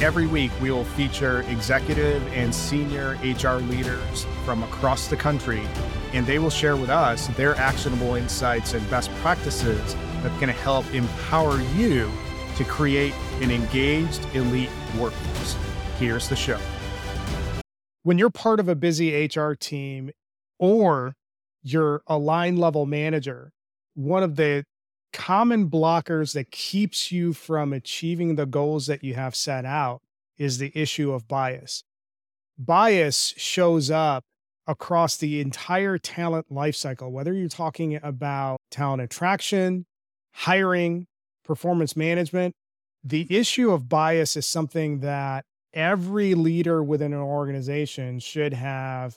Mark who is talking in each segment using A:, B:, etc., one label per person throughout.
A: Every week, we will feature executive and senior HR leaders from across the country, and they will share with us their actionable insights and best practices that can help empower you to create an engaged elite workforce. Here's the show.
B: When you're part of a busy HR team or you're a line level manager, one of the common blockers that keeps you from achieving the goals that you have set out is the issue of bias. Bias shows up across the entire talent lifecycle, whether you're talking about talent attraction, hiring, performance management. The issue of bias is something that every leader within an organization should have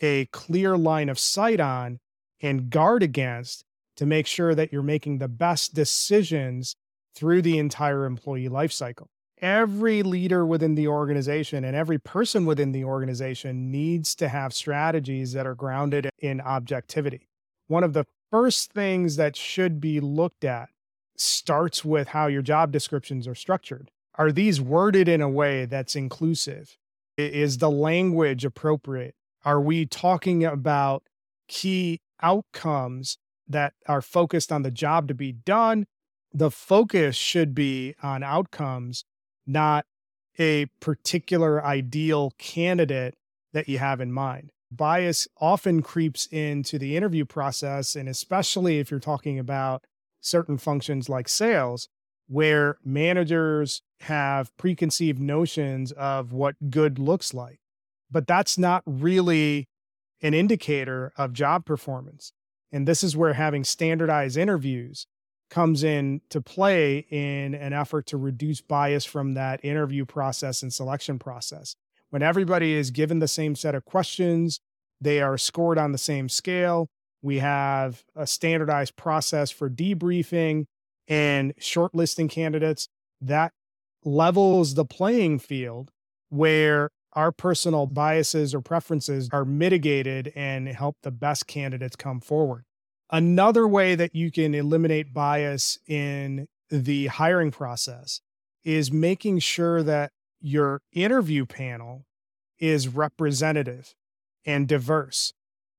B: a clear line of sight on and guard against to make sure that you're making the best decisions through the entire employee lifecycle. Every leader within the organization and every person within the organization needs to have strategies that are grounded in objectivity. One of the first things that should be looked at starts with how your job descriptions are structured. Are these worded in a way that's inclusive? Is the language appropriate? Are we talking about key outcomes that are focused on the job to be done, the focus should be on outcomes, not a particular ideal candidate that you have in mind. Bias often creeps into the interview process, and especially if you're talking about certain functions like sales, where managers have preconceived notions of what good looks like. But that's not really an indicator of job performance. And this is where having standardized interviews comes in to play in an effort to reduce bias from that interview process and selection process. When everybody is given the same set of questions, they are scored on the same scale. We have a standardized process for debriefing and shortlisting candidates. That levels the playing field where our personal biases or preferences are mitigated and help the best candidates come forward. Another way that you can eliminate bias in the hiring process is making sure that your interview panel is representative and diverse.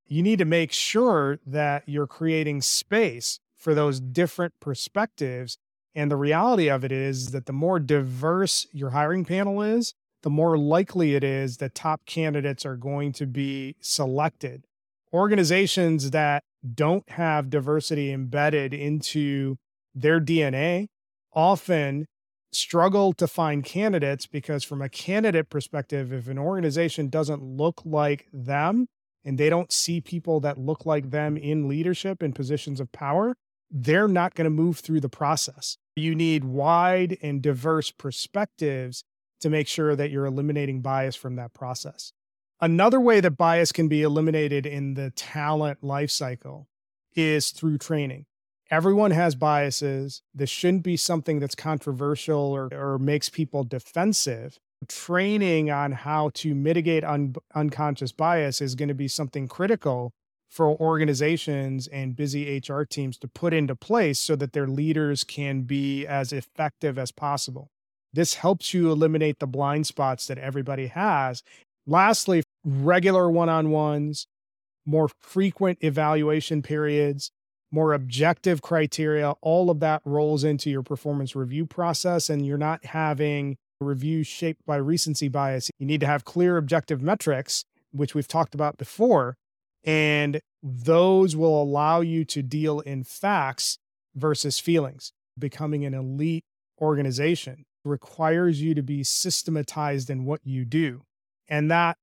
B: You need to make sure that you're creating space for those different perspectives. And the reality of it is that the more diverse your hiring panel is, the more likely it is that top candidates are going to be selected. Organizations that don't have diversity embedded into their DNA often struggle to find candidates because, from a candidate perspective, if an organization doesn't look like them and they don't see people that look like them in leadership in positions of power, they're not going to move through the process. You need wide and diverse perspectives to make sure that you're eliminating bias from that process. Another way that bias can be eliminated in the talent lifecycle is through training. Everyone has biases. This shouldn't be something that's controversial or, or makes people defensive. Training on how to mitigate un- unconscious bias is going to be something critical for organizations and busy HR teams to put into place so that their leaders can be as effective as possible. This helps you eliminate the blind spots that everybody has. Lastly, regular one on ones, more frequent evaluation periods, more objective criteria, all of that rolls into your performance review process, and you're not having reviews shaped by recency bias. You need to have clear objective metrics, which we've talked about before, and those will allow you to deal in facts versus feelings. Becoming an elite organization requires you to be systematized in what you do. And that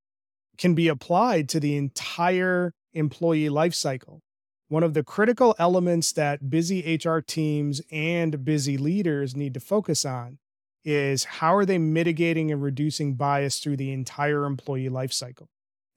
B: can be applied to the entire employee lifecycle. One of the critical elements that busy HR teams and busy leaders need to focus on is how are they mitigating and reducing bias through the entire employee lifecycle?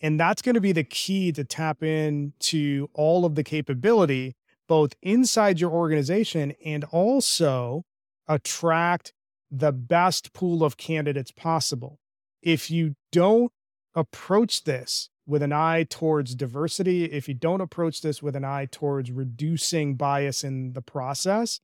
B: And that's going to be the key to tap into all of the capability, both inside your organization and also attract the best pool of candidates possible. If you don't approach this with an eye towards diversity, if you don't approach this with an eye towards reducing bias in the process,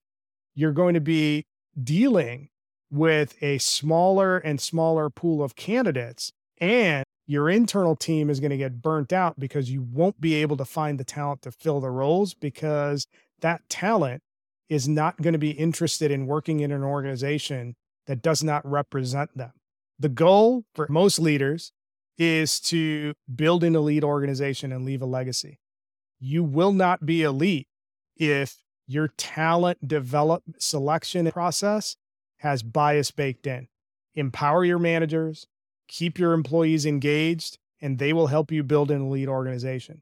B: you're going to be dealing with a smaller and smaller pool of candidates. And your internal team is going to get burnt out because you won't be able to find the talent to fill the roles because that talent is not going to be interested in working in an organization that does not represent them. The goal for most leaders is to build an elite organization and leave a legacy. You will not be elite if your talent development selection process has bias baked in. Empower your managers, keep your employees engaged, and they will help you build an elite organization.